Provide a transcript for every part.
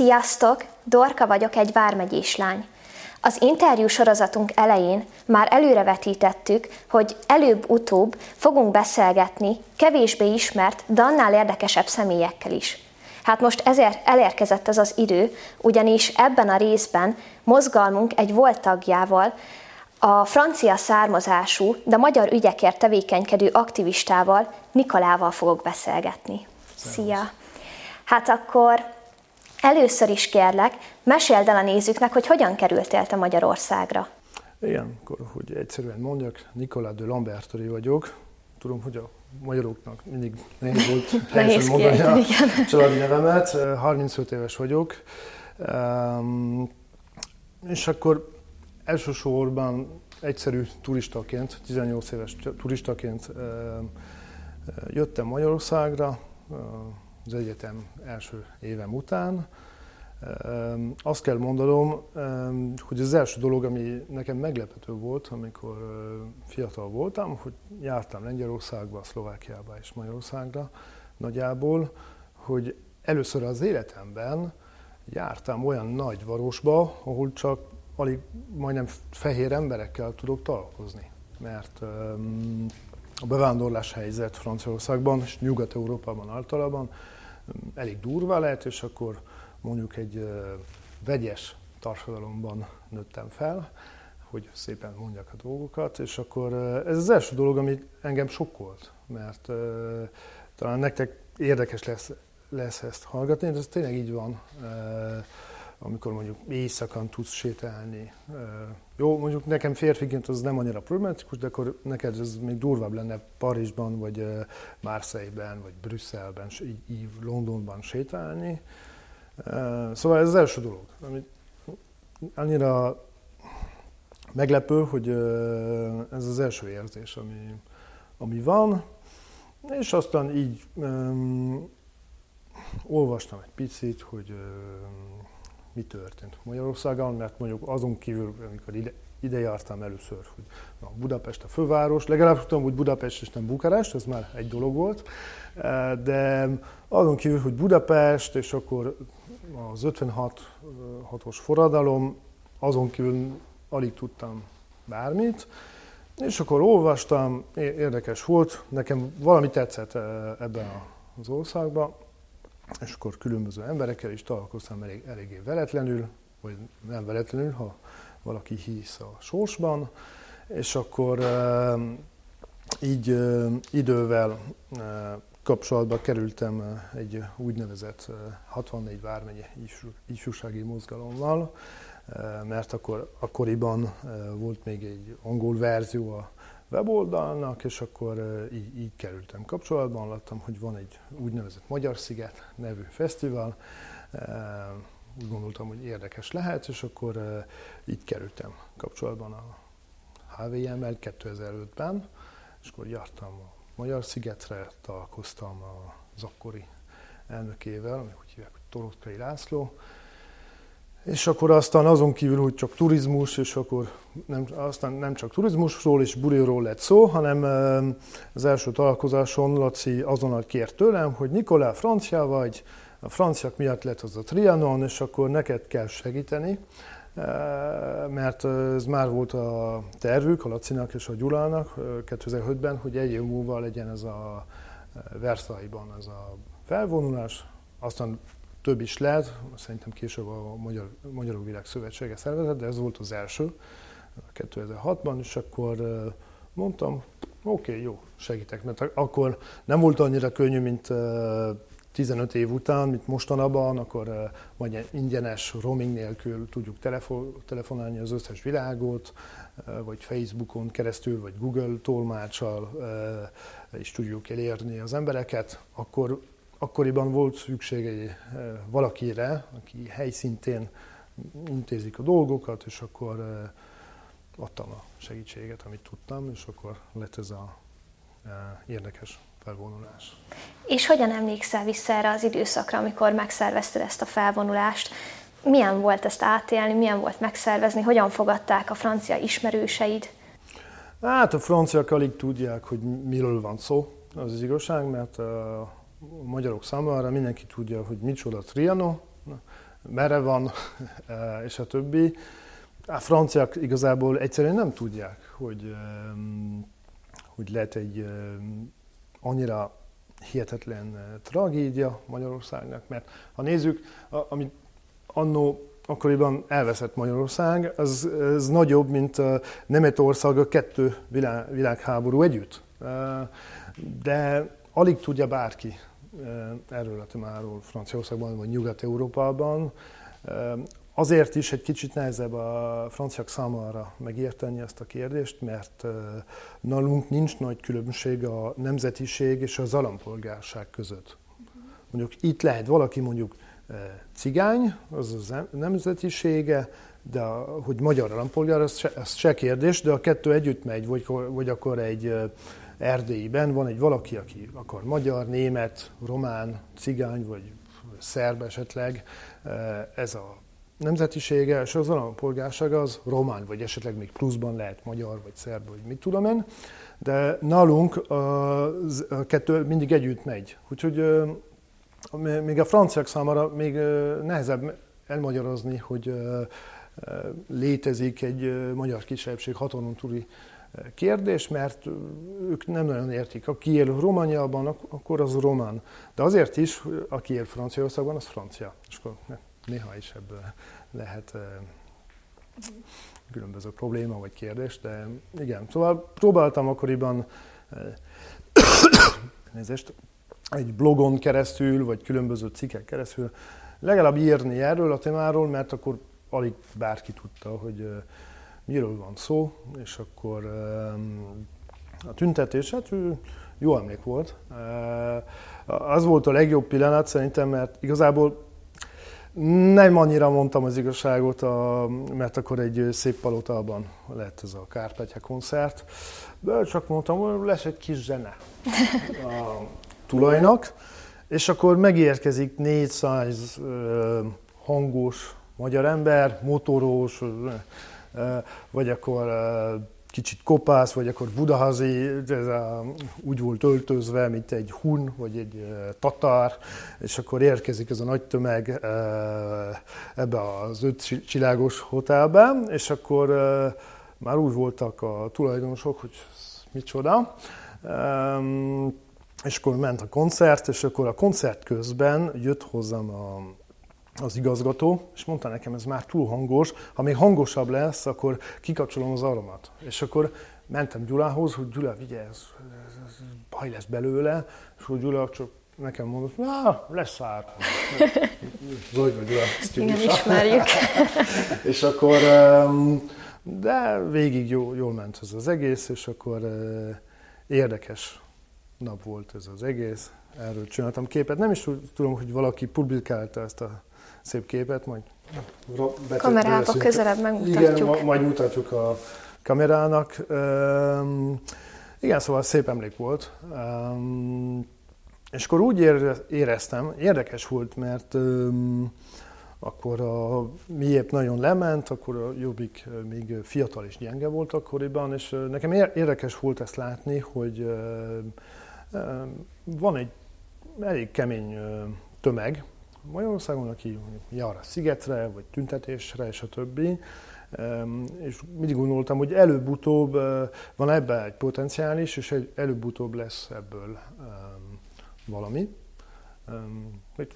Sziasztok! Dorka vagyok, egy vármegyés lány. Az interjú sorozatunk elején már előrevetítettük, hogy előbb-utóbb fogunk beszélgetni kevésbé ismert, de annál érdekesebb személyekkel is. Hát most ezért elérkezett az az idő, ugyanis ebben a részben mozgalmunk egy volt tagjával, a francia származású, de magyar ügyekért tevékenykedő aktivistával, Nikolával fogok beszélgetni. Szia! Hát akkor először is kérlek, meséld el a nézőknek, hogy hogyan kerültél te Magyarországra. Igen, akkor, hogy egyszerűen mondjak, Nikolá de Lambertori vagyok. Tudom, hogy a magyaroknak mindig nehéz volt helyesen mondani a igen. családi nevemet. 35 éves vagyok. És akkor elsősorban egyszerű turistaként, 18 éves turistaként jöttem Magyarországra az egyetem első évem után. Azt kell mondanom, hogy az első dolog, ami nekem meglepető volt, amikor fiatal voltam, hogy jártam Lengyelországba, Szlovákiába és Magyarországra nagyjából, hogy először az életemben jártam olyan nagy városba, ahol csak alig majdnem fehér emberekkel tudok találkozni. Mert a bevándorlás helyzet Franciaországban és Nyugat-Európában általában elég durva lehet, és akkor mondjuk egy vegyes társadalomban nőttem fel, hogy szépen mondjak a dolgokat, és akkor ez az első dolog, ami engem sokkolt, mert talán nektek érdekes lesz, lesz ezt hallgatni, de ez tényleg így van amikor mondjuk éjszakán tudsz sétálni. Jó, mondjuk nekem férfiként az nem annyira problematikus, de akkor neked ez még durvább lenne Parizsban, vagy Marseille-ben, vagy Brüsszelben, így Londonban sétálni. Szóval ez az első dolog, ami annyira meglepő, hogy ez az első érzés, ami, ami van, és aztán így um, olvastam egy picit, hogy um, mi történt Magyarországon, mert mondjuk azon kívül, amikor ide, ide jártam először, hogy na, Budapest a főváros, legalább tudtam, hogy Budapest és nem Bukarest, ez már egy dolog volt, e, de azon kívül, hogy Budapest, és akkor az 56-os forradalom, azon kívül alig tudtam bármit, és akkor olvastam, érdekes volt, nekem valami tetszett e, ebben az országban, és akkor különböző emberekkel is találkoztam elég, eléggé veletlenül, vagy nem veletlenül, ha valaki hisz a sorsban, és akkor így idővel kapcsolatba kerültem egy úgynevezett 64 vármegye ifjúsági mozgalommal, mert akkor akkoriban volt még egy angol verzió a weboldalnak, és akkor így, így kerültem kapcsolatban, láttam, hogy van egy úgynevezett Magyar Sziget nevű fesztivál, úgy gondoltam, hogy érdekes lehet, és akkor így kerültem kapcsolatban a HVM-mel 2005-ben, és akkor jártam a Magyar Szigetre, találkoztam az akkori elnökével, úgy hívják, hogy Torotkai László, és akkor aztán azon kívül, hogy csak turizmus, és akkor nem, aztán nem csak turizmusról és buliról lett szó, hanem az első találkozáson Laci azonnal kért tőlem, hogy Nikolá, francia vagy, a franciák miatt lett az a Trianon, és akkor neked kell segíteni, mert ez már volt a tervük, a Lacinak és a Gyulának 2005-ben, hogy egy év múlva legyen ez a Versailles-ban ez a felvonulás, aztán több is lehet, szerintem később a Magyar, Magyarok Világ Szövetsége szervezett, de ez volt az első 2006-ban, és akkor mondtam, oké, okay, jó, segítek, mert akkor nem volt annyira könnyű, mint 15 év után, mint mostanában, akkor vagy ingyenes roaming nélkül tudjuk telefonálni az összes világot, vagy Facebookon keresztül, vagy Google tolmácsal is tudjuk elérni az embereket, akkor akkoriban volt szükség egy eh, valakire, aki helyszintén intézik a dolgokat, és akkor eh, adtam a segítséget, amit tudtam, és akkor lett ez a eh, érdekes felvonulás. És hogyan emlékszel vissza erre az időszakra, amikor megszervezted ezt a felvonulást? Milyen volt ezt átélni, milyen volt megszervezni, hogyan fogadták a francia ismerőseid? Hát a franciák alig tudják, hogy miről van szó, az, az igazság, mert a magyarok számára mindenki tudja, hogy micsoda Triano, merre van, és a többi. A franciák igazából egyszerűen nem tudják, hogy, hogy lehet egy annyira hihetetlen tragédia Magyarországnak, mert ha nézzük, amit annó akkoriban elveszett Magyarország, az, az nagyobb, mint a Németország a kettő világ, világháború együtt. De alig tudja bárki erről a témáról Franciaországban vagy Nyugat-Európában. Azért is egy kicsit nehezebb a franciák számára megérteni ezt a kérdést, mert nálunk nincs nagy különbség a nemzetiség és az állampolgárság között. Mondjuk itt lehet valaki mondjuk cigány, az az nemzetisége, de hogy magyar állampolgár, az se, az se kérdés, de a kettő együtt megy, vagy, vagy akkor egy Erdélyben. Van egy valaki, aki akar magyar, német, román, cigány, vagy szerb esetleg, ez a nemzetisége, és az állampolgársága az román, vagy esetleg még pluszban lehet magyar, vagy szerb, vagy mit tudom én, de nálunk a, kettő mindig együtt megy. Úgyhogy még a franciák számára még nehezebb elmagyarázni, hogy létezik egy magyar kisebbség hatalmon túli kérdés, mert ők nem nagyon értik. Aki él Romániában, akkor az román. De azért is, aki él Franciaországban, az francia. És akkor néha is ebből lehet különböző probléma vagy kérdés, de igen. Szóval próbáltam akkoriban nézést, egy blogon keresztül, vagy különböző cikkek keresztül legalább írni erről a témáról, mert akkor alig bárki tudta, hogy miről van szó, és akkor a tüntetés, hát jó emlék volt. Az volt a legjobb pillanat szerintem, mert igazából nem annyira mondtam az igazságot, mert akkor egy szép palotában lett ez a Kárpátya koncert, de csak mondtam, hogy lesz egy kis zene a tulajnak, és akkor megérkezik 400 hangos magyar ember, motoros, vagy akkor kicsit kopász, vagy akkor budahazi, ez a, úgy volt öltözve, mint egy hun, vagy egy tatár, és akkor érkezik ez a nagy tömeg ebbe az öt csilágos hotelbe, és akkor már úgy voltak a tulajdonosok, hogy micsoda, és akkor ment a koncert, és akkor a koncert közben jött hozzám a az igazgató, és mondta nekem, ez már túl hangos, ha még hangosabb lesz, akkor kikapcsolom az aromat. És akkor mentem Gyulához, hogy Gyula, vigye, ez, ez, ez baj lesz belőle, és hogy Gyula csak nekem mondott, na, lesz ár. Zoli vagy Gyula, Igen, ismerjük. és akkor, de végig jó, jól ment ez az egész, és akkor érdekes nap volt ez az egész. Erről csináltam képet. Nem is tudom, hogy valaki publikálta ezt a szép képet, majd kamerába közelebb megmutatjuk. Igen, majd mutatjuk a kamerának. Um, igen, szóval szép emlék volt. Um, és akkor úgy éreztem, érdekes volt, mert um, akkor a miépp nagyon lement, akkor a Jobbik még fiatal és gyenge volt akkoriban, és nekem érdekes volt ezt látni, hogy uh, van egy elég kemény tömeg, Magyarországon, aki jár a szigetre, vagy tüntetésre, és a többi. És mindig gondoltam, hogy előbb-utóbb van ebben egy potenciális, és előbb-utóbb lesz ebből valami. Vagy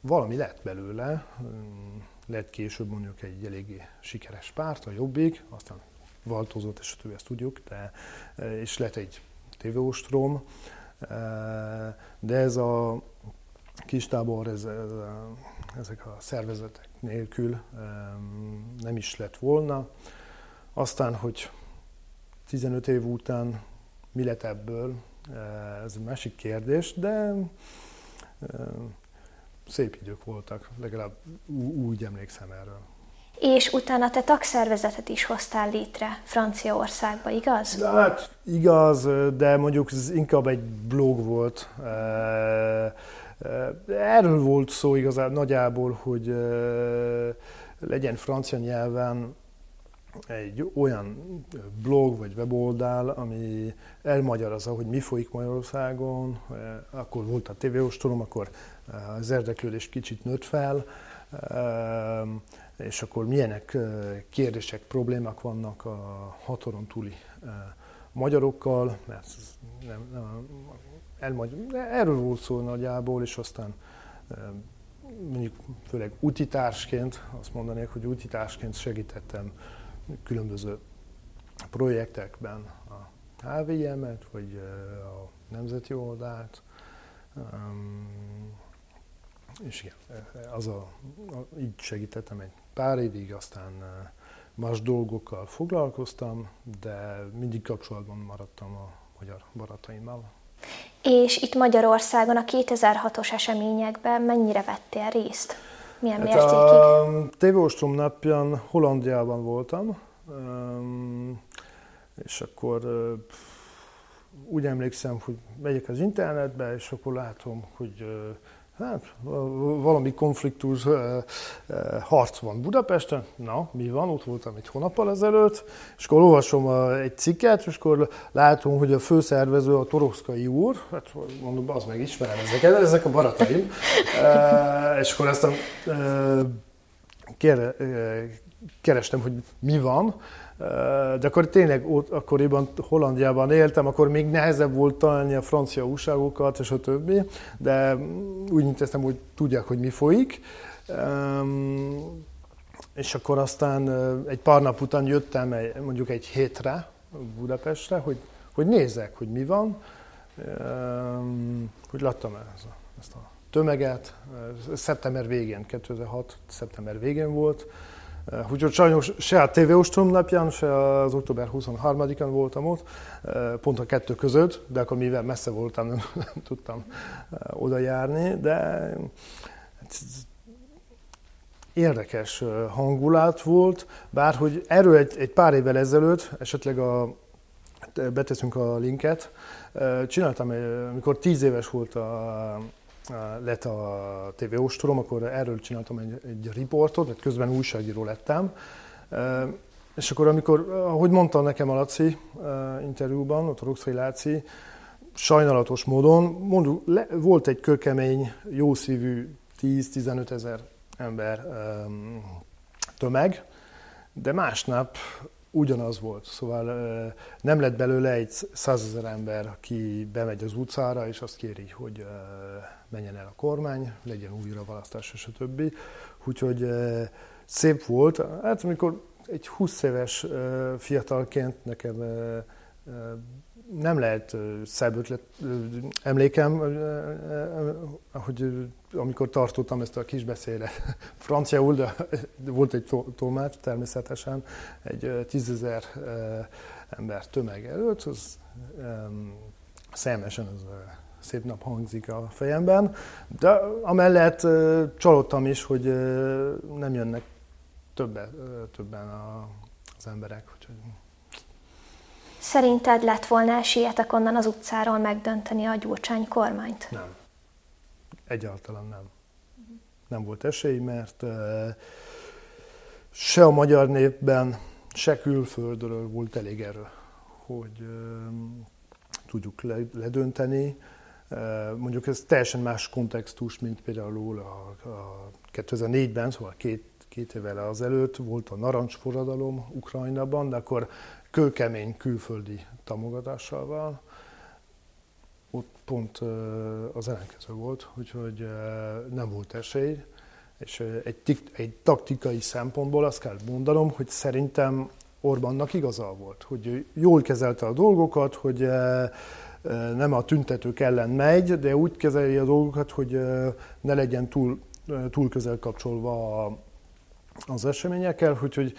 valami lett belőle, lett később mondjuk egy eléggé sikeres párt, a Jobbik, aztán változott, és a többi, ezt tudjuk, de, és lett egy TV Ostrom, de ez a kis tábor, ez, ez, ezek a szervezetek nélkül nem is lett volna. Aztán, hogy 15 év után mi lett ebből, ez egy másik kérdés, de szép idők voltak, legalább úgy emlékszem erről. És utána te tagszervezetet is hoztál létre Franciaországba, igaz? De hát igaz, de mondjuk ez inkább egy blog volt. Erről volt szó igazán nagyjából, hogy legyen francia nyelven egy olyan blog vagy weboldal, ami elmagyarázza, hogy mi folyik Magyarországon. Akkor volt a TV ostrom, akkor az érdeklődés kicsit nőtt fel, és akkor milyenek kérdések, problémák vannak a határon túli magyarokkal, mert nem, nem, elmagy, erről volt szó nagyjából, és aztán mondjuk főleg utitársként, azt mondanék, hogy utitársként segítettem különböző projektekben a HVM-et, vagy a Nemzeti Oldalt, és igen, az a, így segítettem egy pár évig, aztán más dolgokkal foglalkoztam, de mindig kapcsolatban maradtam a magyar barátaimmal. És itt Magyarországon a 2006-os eseményekben mennyire vettél részt? Milyen hát mértékig? A TV napján Hollandiában voltam, és akkor úgy emlékszem, hogy megyek az internetbe, és akkor látom, hogy Hát, valami konfliktus, harc van Budapesten, na, mi van, ott voltam egy hónappal ezelőtt, és akkor olvasom egy cikket, és akkor látom, hogy a főszervező a Toroszkai úr, hát mondom, az meg ismerem ezeket, ezek a barátaim, és akkor ezt a, kerestem, hogy mi van, de akkor tényleg ott, akkoriban Hollandiában éltem, akkor még nehezebb volt találni a francia újságokat és a többi, de úgy intéztem, hogy tudják, hogy mi folyik. És akkor aztán egy pár nap után jöttem mondjuk egy hétre Budapestre, hogy, hogy nézzek, hogy mi van, hogy láttam ezt a tömeget. Szeptember végén, 2006. szeptember végén volt, úgyhogy sajnos se a TV Ostrom napján, se az október 23-án voltam ott, eh, pont a kettő között, de akkor mivel messze voltam, nem, nem tudtam eh, oda járni, de hát, érdekes hangulat volt, bár hogy erről egy, egy pár évvel ezelőtt, esetleg a, beteszünk a linket, csináltam, amikor tíz éves volt a lett a TV Ostrom, akkor erről csináltam egy, egy riportot, mert közben újságíró lettem. És akkor, amikor, ahogy mondta nekem a Laci interjúban, a Roxai Láci, sajnálatos módon, mondjuk, le, volt egy kökemény, jószívű 10-15 ezer ember tömeg, de másnap ugyanaz volt. Szóval nem lett belőle egy százezer ember, aki bemegy az utcára, és azt kéri, hogy menjen el a kormány, legyen újra választás, és a többi. Úgyhogy szép volt. Hát amikor egy 20 éves fiatalként nekem nem lehet szebb ötlet. Emlékem, hogy amikor tartottam ezt a kis beszélet franciául, de volt egy tolmács természetesen, egy tízezer ember tömeg előtt, az szemesen az szép nap hangzik a fejemben, de amellett csalódtam is, hogy nem jönnek többen, többen az emberek. Úgyhogy Szerinted lett volna esélyetek onnan az utcáról megdönteni a Gyurcsány kormányt? Nem. Egyáltalán nem. Nem volt esély, mert se a magyar népben, se külföldről volt elég erő, hogy tudjuk ledönteni. Mondjuk ez teljesen más kontextus, mint például a, a 2004-ben, szóval két, két évvel azelőtt volt a narancsforradalom Ukrajnában, de akkor kőkemény külföldi támogatással van. Ott pont az ellenkező volt, úgyhogy nem volt esély. És egy, egy taktikai szempontból azt kell mondanom, hogy szerintem Orbánnak igaza volt, hogy jól kezelte a dolgokat, hogy nem a tüntetők ellen megy, de úgy kezeli a dolgokat, hogy ne legyen túl, túl közel kapcsolva az eseményekkel, úgyhogy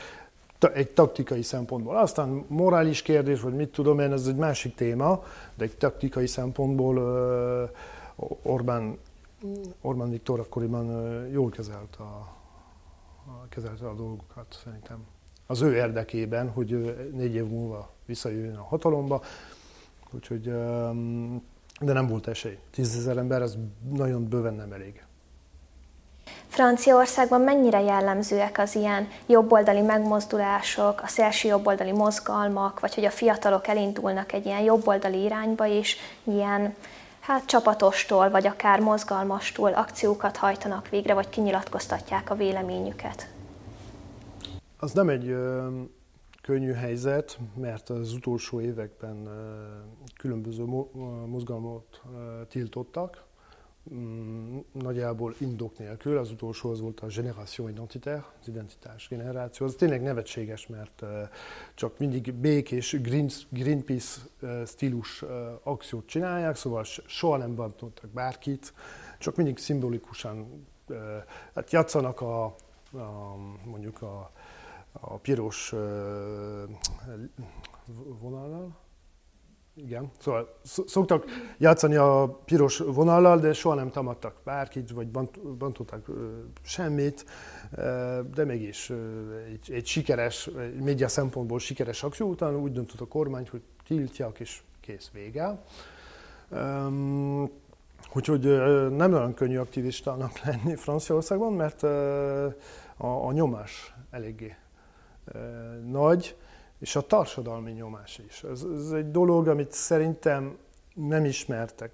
egy taktikai szempontból. Aztán morális kérdés, vagy mit tudom én, ez egy másik téma, de egy taktikai szempontból Orbán, Orbán Viktor akkoriban jól kezelte a, kezelte a dolgokat szerintem. Az ő érdekében, hogy négy év múlva visszajöjjön a hatalomba, úgyhogy, de nem volt esély. Tízezer ember, ez nagyon bőven nem elég. Franciaországban mennyire jellemzőek az ilyen jobboldali megmozdulások, a szélső jobboldali mozgalmak, vagy hogy a fiatalok elindulnak egy ilyen jobboldali irányba, és ilyen hát csapatostól, vagy akár mozgalmastól akciókat hajtanak végre, vagy kinyilatkoztatják a véleményüket? Az nem egy könnyű helyzet, mert az utolsó években különböző mozgalmat tiltottak, Mm, nagyjából indok nélkül. Az utolsó az volt a generáció identitaire, az identitás generáció. Az tényleg nevetséges, mert csak mindig békés Green, Greenpeace stílus akciót csinálják, szóval soha nem bantottak bárkit, csak mindig szimbolikusan hát játszanak a, a mondjuk a, a piros vonallal, igen, szóval szoktak játszani a piros vonallal, de soha nem tamadtak bárkit, vagy bantottak semmit, de mégis egy, egy sikeres, egy média szempontból sikeres akció után úgy döntött a kormány, hogy tiltják, és kész vége. Um, úgyhogy nem olyan könnyű aktivistának lenni Franciaországban, mert a, a nyomás eléggé nagy, és a társadalmi nyomás is. Ez, ez egy dolog, amit szerintem nem ismertek,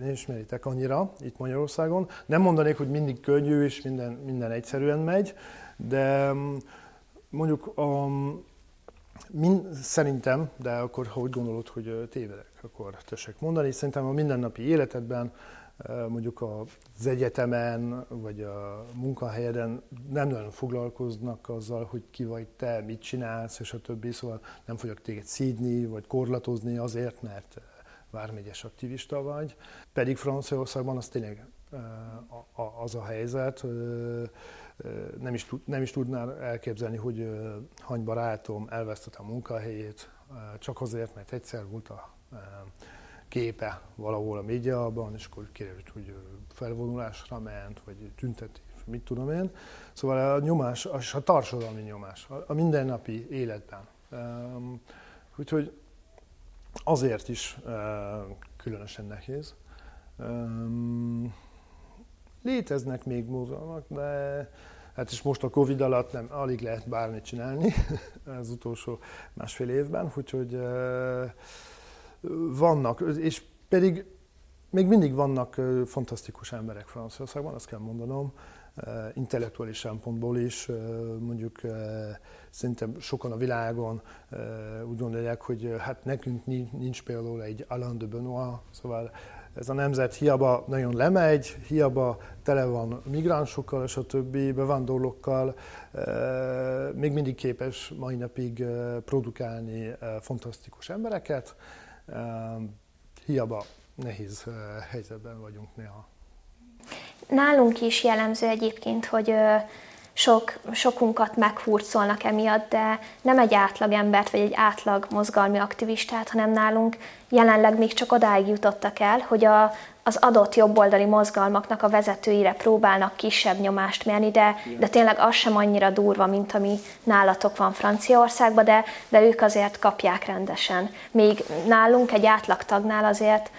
nem ismeritek annyira itt Magyarországon. Nem mondanék, hogy mindig könnyű és minden, minden egyszerűen megy, de mm, mondjuk a, min, szerintem, de akkor ha úgy gondolod, hogy tévedek, akkor tessék mondani, szerintem a mindennapi életedben mondjuk az egyetemen, vagy a munkahelyeden nem nagyon foglalkoznak azzal, hogy ki vagy te, mit csinálsz, és a többi, szóval nem fogok téged szídni, vagy korlátozni azért, mert vármegyes aktivista vagy. Pedig Franciaországban az tényleg az a helyzet, nem is, nem is tudnál elképzelni, hogy hany barátom elvesztette a munkahelyét, csak azért, mert egyszer volt a képe valahol a médiában, és akkor kiderült, hogy felvonulásra ment, vagy tüntetés, mit tudom én. Szóval a nyomás, a társadalmi nyomás, a mindennapi életben. Úgyhogy azért is különösen nehéz. Léteznek még mozgalmak, de hát is most a Covid alatt nem, alig lehet bármit csinálni az utolsó másfél évben, úgyhogy vannak, és pedig még mindig vannak fantasztikus emberek Franciaországban, azt kell mondanom, intellektuális szempontból is, mondjuk szerintem sokan a világon úgy gondolják, hogy hát nekünk nincs például egy Alain de Benoit, szóval ez a nemzet hiába nagyon lemegy, hiába tele van migránsokkal és a többi bevándorlókkal, még mindig képes mai napig produkálni fantasztikus embereket, hiába nehéz helyzetben vagyunk néha. Nálunk is jellemző egyébként, hogy sok, sokunkat meghurcolnak emiatt, de nem egy átlag embert, vagy egy átlag mozgalmi aktivistát, hanem nálunk jelenleg még csak odáig jutottak el, hogy a, az adott jobboldali mozgalmaknak a vezetőire próbálnak kisebb nyomást mérni, de, de tényleg az sem annyira durva, mint ami nálatok van Franciaországban, de, de ők azért kapják rendesen. Még nálunk egy átlagtagnál azért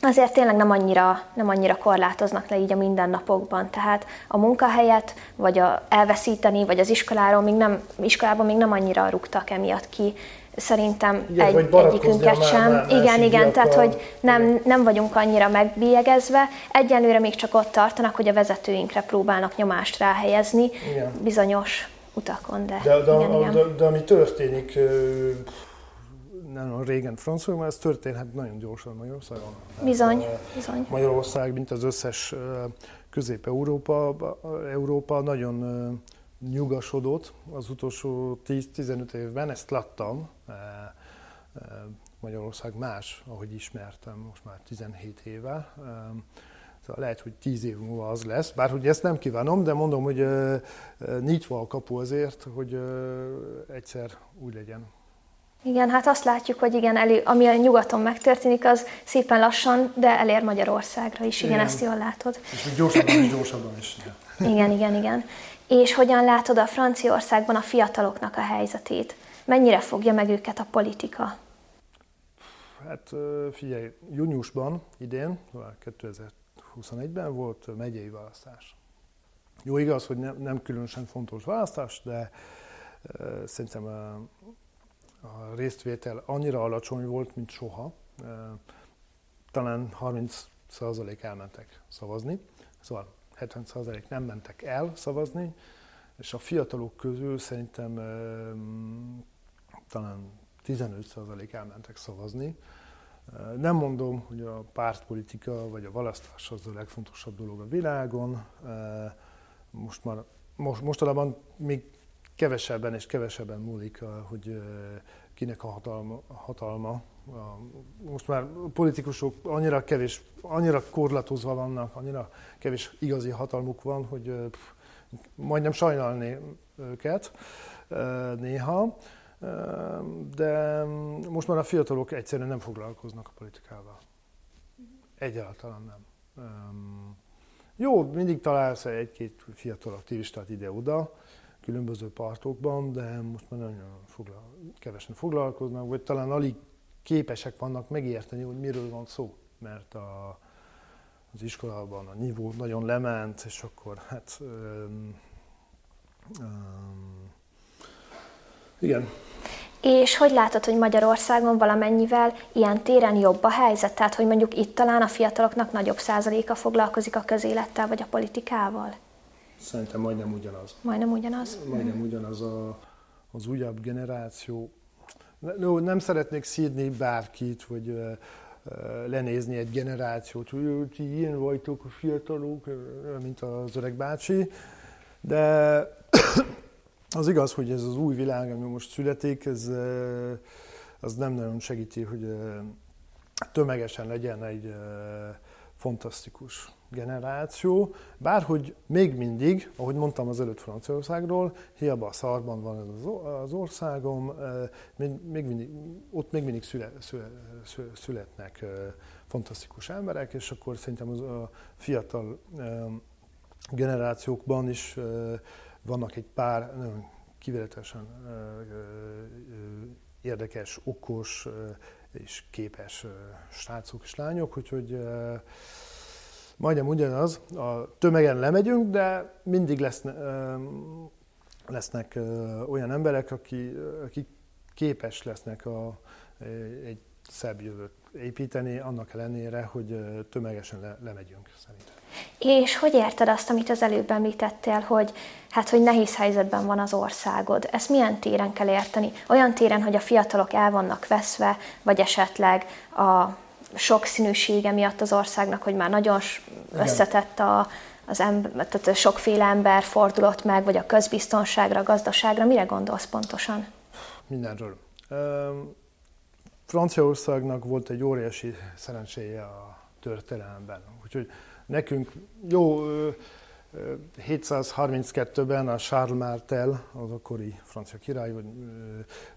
azért tényleg nem annyira, nem annyira korlátoznak le így a mindennapokban. Tehát a munkahelyet, vagy a elveszíteni, vagy az iskoláról még nem, iskolában még nem annyira rúgtak emiatt ki. Szerintem igen, egy, egyikünket sem. Már, igen, igen, tehát hogy nem, nem vagyunk annyira megbélyegezve. Egyelőre még csak ott tartanak, hogy a vezetőinkre próbálnak nyomást ráhelyezni igen. bizonyos utakon. De, de, de, igen, a, igen. De, de ami történik nem régen Franciaországban, ez történhet nagyon gyorsan Magyarországon. Bizony, hát, bizony. Magyarország, mint az összes Közép-Európa, Európa nagyon nyugasodott az utolsó 10-15 évben, ezt láttam. Magyarország más, ahogy ismertem, most már 17 éve. Szóval lehet, hogy 10 év múlva az lesz, bár hogy ezt nem kívánom, de mondom, hogy nyitva a kapu azért, hogy egyszer úgy legyen. Igen, hát azt látjuk, hogy igen, elő, ami a nyugaton megtörténik, az szépen lassan, de elér Magyarországra is. Igen, igen. ezt jól látod. És gyorsabban is, gyorsabban is. Igen, igen, igen. És hogyan látod a Franciaországban a fiataloknak a helyzetét? Mennyire fogja meg őket a politika? Hát figyelj, júniusban idén, 2021-ben volt megyei választás. Jó, igaz, hogy nem, nem különösen fontos választás, de szerintem a résztvétel annyira alacsony volt, mint soha. talán 30% elmentek szavazni, szóval 70% nem mentek el szavazni, és a fiatalok közül szerintem talán 15% elmentek szavazni. Nem mondom, hogy a pártpolitika vagy a választás az a legfontosabb dolog a világon. Most már, most, mostanában még kevesebben és kevesebben múlik, hogy kinek a hatalma, hatalma. Most már politikusok annyira kevés, annyira korlátozva vannak, annyira kevés igazi hatalmuk van, hogy majdnem sajnálni őket néha, de most már a fiatalok egyszerűen nem foglalkoznak a politikával. Egyáltalán nem. Jó, mindig találsz egy-két fiatal aktivistát ide-oda, különböző partokban, de most már nagyon foglal, kevesen foglalkoznak, vagy talán alig képesek vannak megérteni, hogy miről van szó, mert a, az iskolában a nívó nagyon lement, és akkor hát um, um, igen. És hogy látod, hogy Magyarországon valamennyivel ilyen téren jobb a helyzet? Tehát, hogy mondjuk itt talán a fiataloknak nagyobb százaléka foglalkozik a közélettel vagy a politikával? Szerintem majdnem ugyanaz. Majdnem ugyanaz? Majdnem ugyanaz a, az újabb generáció. No, nem szeretnék szídni bárkit, vagy uh, lenézni egy generációt, hogy ti ilyen vagytok a fiatalok, mint az öreg bácsi, de az igaz, hogy ez az új világ, ami most születik, ez, az nem nagyon segíti, hogy tömegesen legyen egy fantasztikus generáció, bárhogy még mindig, ahogy mondtam az előtt Franciaországról, hiába a szarban van az országom, még, még mindig, ott még mindig szüle, szüle, születnek fantasztikus emberek, és akkor szerintem az a fiatal generációkban is vannak egy pár nagyon kivételesen érdekes, okos és képes srácok és lányok, úgyhogy majdnem ugyanaz, a tömegen lemegyünk, de mindig leszne, lesznek olyan emberek, akik aki képes lesznek a, egy szebb jövőt építeni, annak ellenére, hogy tömegesen le, lemegyünk szerintem. És hogy érted azt, amit az előbb említettél, hogy hát, hogy nehéz helyzetben van az országod? Ezt milyen téren kell érteni? Olyan téren, hogy a fiatalok el vannak veszve, vagy esetleg a sokszínűsége miatt az országnak, hogy már nagyon összetett a, az ember, tehát sokféle ember fordulott meg, vagy a közbiztonságra, a gazdaságra. Mire gondolsz pontosan? Mindenről. Franciaországnak volt egy óriási szerencséje a történelemben. Úgyhogy nekünk jó 732-ben a Charles Martel, az akkori francia király,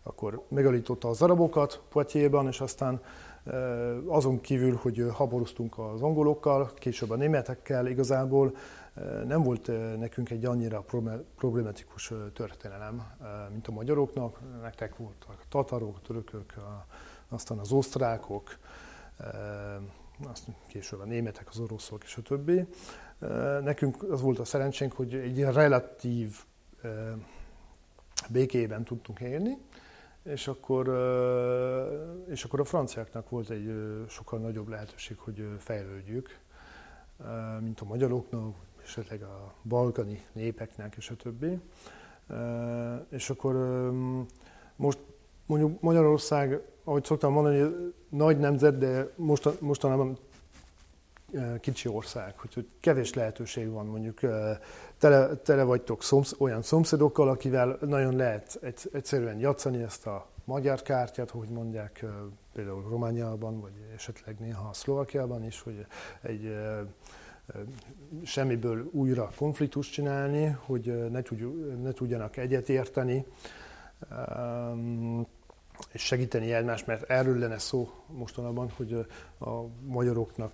akkor megalította az arabokat Poitiers-ban, és aztán azon kívül, hogy haborúztunk az angolokkal, később a németekkel, igazából nem volt nekünk egy annyira problematikus történelem, mint a magyaroknak. Nektek voltak a tatarok, törökök, aztán az osztrákok, aztán később a németek, az oroszok és a többi. Nekünk az volt a szerencsénk, hogy egy relatív békében tudtunk élni, és akkor, és akkor a franciáknak volt egy sokkal nagyobb lehetőség, hogy fejlődjük, mint a magyaroknak, esetleg a balkani népeknek, és a többi. És akkor most mondjuk Magyarország, ahogy szoktam mondani, nagy nemzet, de mostanában kicsi ország, hogy kevés lehetőség van, mondjuk tele, tele vagytok szomsz, olyan szomszédokkal, akivel nagyon lehet egyszerűen játszani ezt a magyar kártyát, hogy mondják, például Romániában, vagy esetleg néha Szlovakiában is, hogy egy semmiből újra konfliktust csinálni, hogy ne, tudj, ne tudjanak egyetérteni, és segíteni egymást, mert erről lenne szó mostanában, hogy a magyaroknak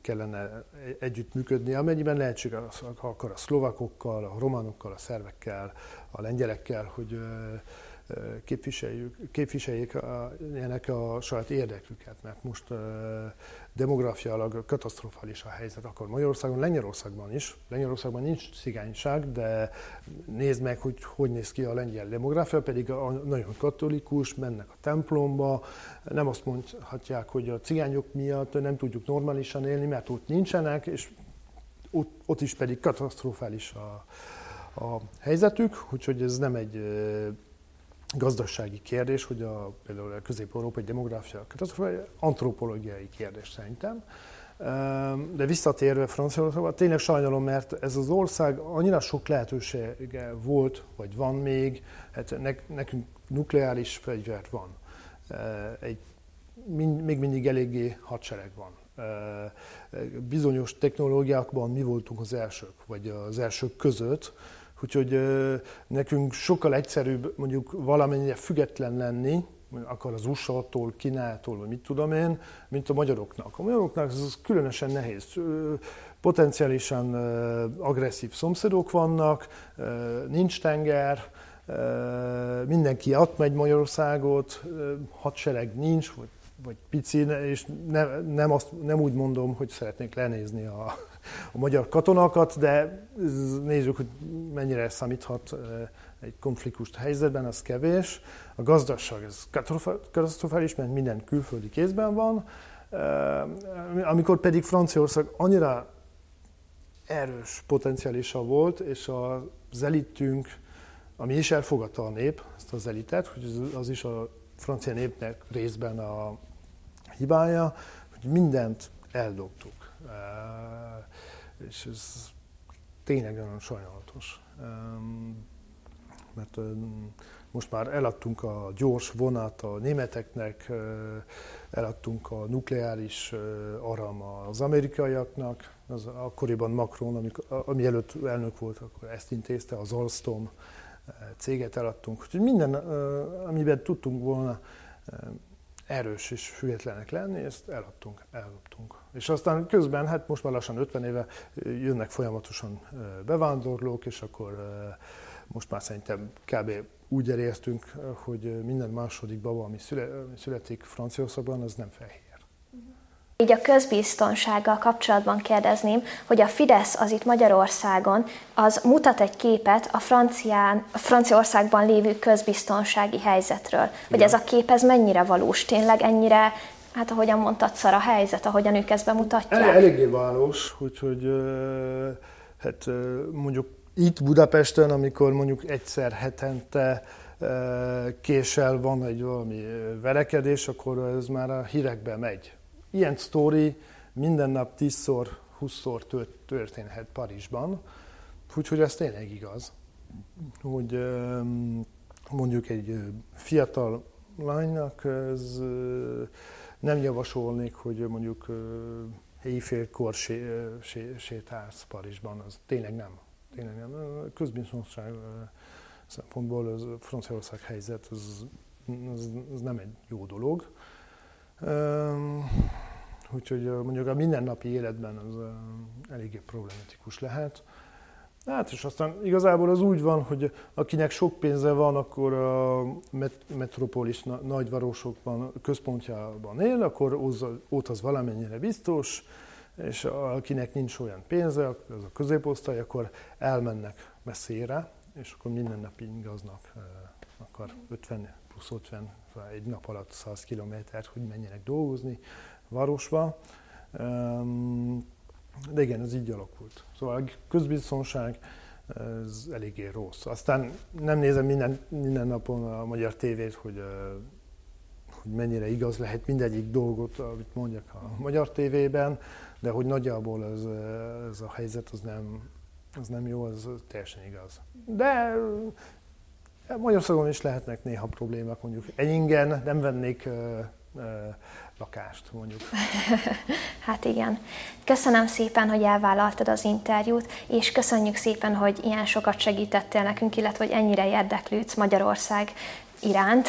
kellene együttműködni, amennyiben lehetséges, akar a szlovakokkal, a románokkal, a szervekkel, a lengyelekkel, hogy képviseljük, képviseljék a, a saját érdeküket, mert most demográfiailag katasztrofális a helyzet, akkor Magyarországon, Lengyelországban is. Lengyelországban nincs cigányság, de nézd meg, hogy hogy néz ki a lengyel demográfia, pedig a, nagyon katolikus, mennek a templomba, nem azt mondhatják, hogy a cigányok miatt nem tudjuk normálisan élni, mert ott nincsenek, és ott, ott is pedig katasztrofális a, a helyzetük, úgyhogy ez nem egy gazdasági kérdés, hogy a, például a közép-európai demográfia katasztrofális, antropológiai kérdés szerintem. De visszatérve Franciaországba, tényleg sajnálom, mert ez az ország annyira sok lehetősége volt, vagy van még, hát nekünk nukleáris fegyver van. Egy, még mindig eléggé hadsereg van bizonyos technológiákban mi voltunk az elsők, vagy az elsők között, úgyhogy nekünk sokkal egyszerűbb mondjuk valamennyire független lenni, akar az USA-tól, Kínától, vagy mit tudom én, mint a magyaroknak. A magyaroknak ez különösen nehéz. Potenciálisan agresszív szomszédok vannak, nincs tenger, mindenki átmegy Magyarországot, hadsereg nincs, vagy vagy pici, és ne, nem, azt, nem úgy mondom, hogy szeretnék lenézni a, a magyar katonakat, de nézzük, hogy mennyire számíthat egy konfliktust helyzetben, az kevés. A gazdaság ez katasztrofális, mert minden külföldi kézben van. Amikor pedig Franciaország annyira erős potenciálisa volt, és az elitünk, ami is elfogadta a nép, ezt az elitet, hogy az is a francia népnek részben a hibája, hogy mindent eldobtuk. És ez tényleg nagyon sajnálatos. Mert most már eladtunk a gyors vonat a németeknek, eladtunk a nukleáris aram az amerikaiaknak, az akkoriban Macron, amikor, ami előtt elnök volt, akkor ezt intézte, az Alstom céget eladtunk. Úgyhogy minden, amiben tudtunk volna erős és függetlenek lenni, ezt eladtunk, eladtunk. És aztán közben, hát most már lassan 50 éve jönnek folyamatosan bevándorlók, és akkor most már szerintem kb. úgy elértünk, hogy minden második baba, ami születik Franciaországban, az nem fehér. Így a közbiztonsággal kapcsolatban kérdezném, hogy a Fidesz az itt Magyarországon, az mutat egy képet a, Francián, a Franciaországban lévő közbiztonsági helyzetről. Hogy ez a kép ez mennyire valós, tényleg ennyire, hát ahogyan mondtad, szar a helyzet, ahogyan ők ezt bemutatják? El, eléggé valós, úgyhogy hát mondjuk itt Budapesten, amikor mondjuk egyszer hetente késel van egy valami verekedés, akkor ez már a hírekbe megy ilyen sztori minden nap 10-szor, 20-szor történhet Parizsban, úgyhogy ez tényleg igaz, hogy mondjuk egy fiatal lánynak ez nem javasolnék, hogy mondjuk éjfélkor sétálsz Parizsban, az tényleg nem. Tényleg nem. Közbiztonság szempontból az Franciaország helyzet, az, az, az nem egy jó dolog. Úgyhogy mondjuk a mindennapi életben az eléggé problematikus lehet. Hát és aztán igazából az úgy van, hogy akinek sok pénze van, akkor a metropolis nagyvárosokban, központjában él, akkor ott az valamennyire biztos, és akinek nincs olyan pénze, az a középosztály, akkor elmennek messzére, és akkor minden nap ingaznak, akar 50 plusz 50 egy nap alatt 100 kilométert, hogy menjenek dolgozni városba. De igen, ez így alakult. Szóval a közbiztonság ez eléggé rossz. Aztán nem nézem minden, minden napon a magyar tévét, hogy, hogy mennyire igaz lehet mindegyik dolgot, amit mondjak a magyar tévében, de hogy nagyjából ez, ez a helyzet az nem, az nem jó, az teljesen igaz. De Magyarországon is lehetnek néha problémák, mondjuk Enyingen nem vennék lakást, mondjuk. hát igen. Köszönöm szépen, hogy elvállaltad az interjút, és köszönjük szépen, hogy ilyen sokat segítettél nekünk, illetve hogy ennyire érdeklődsz Magyarország iránt.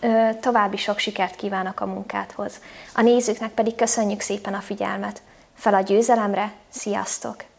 További sok sikert kívánok a munkádhoz. A nézőknek pedig köszönjük szépen a figyelmet. Fel a győzelemre, sziasztok!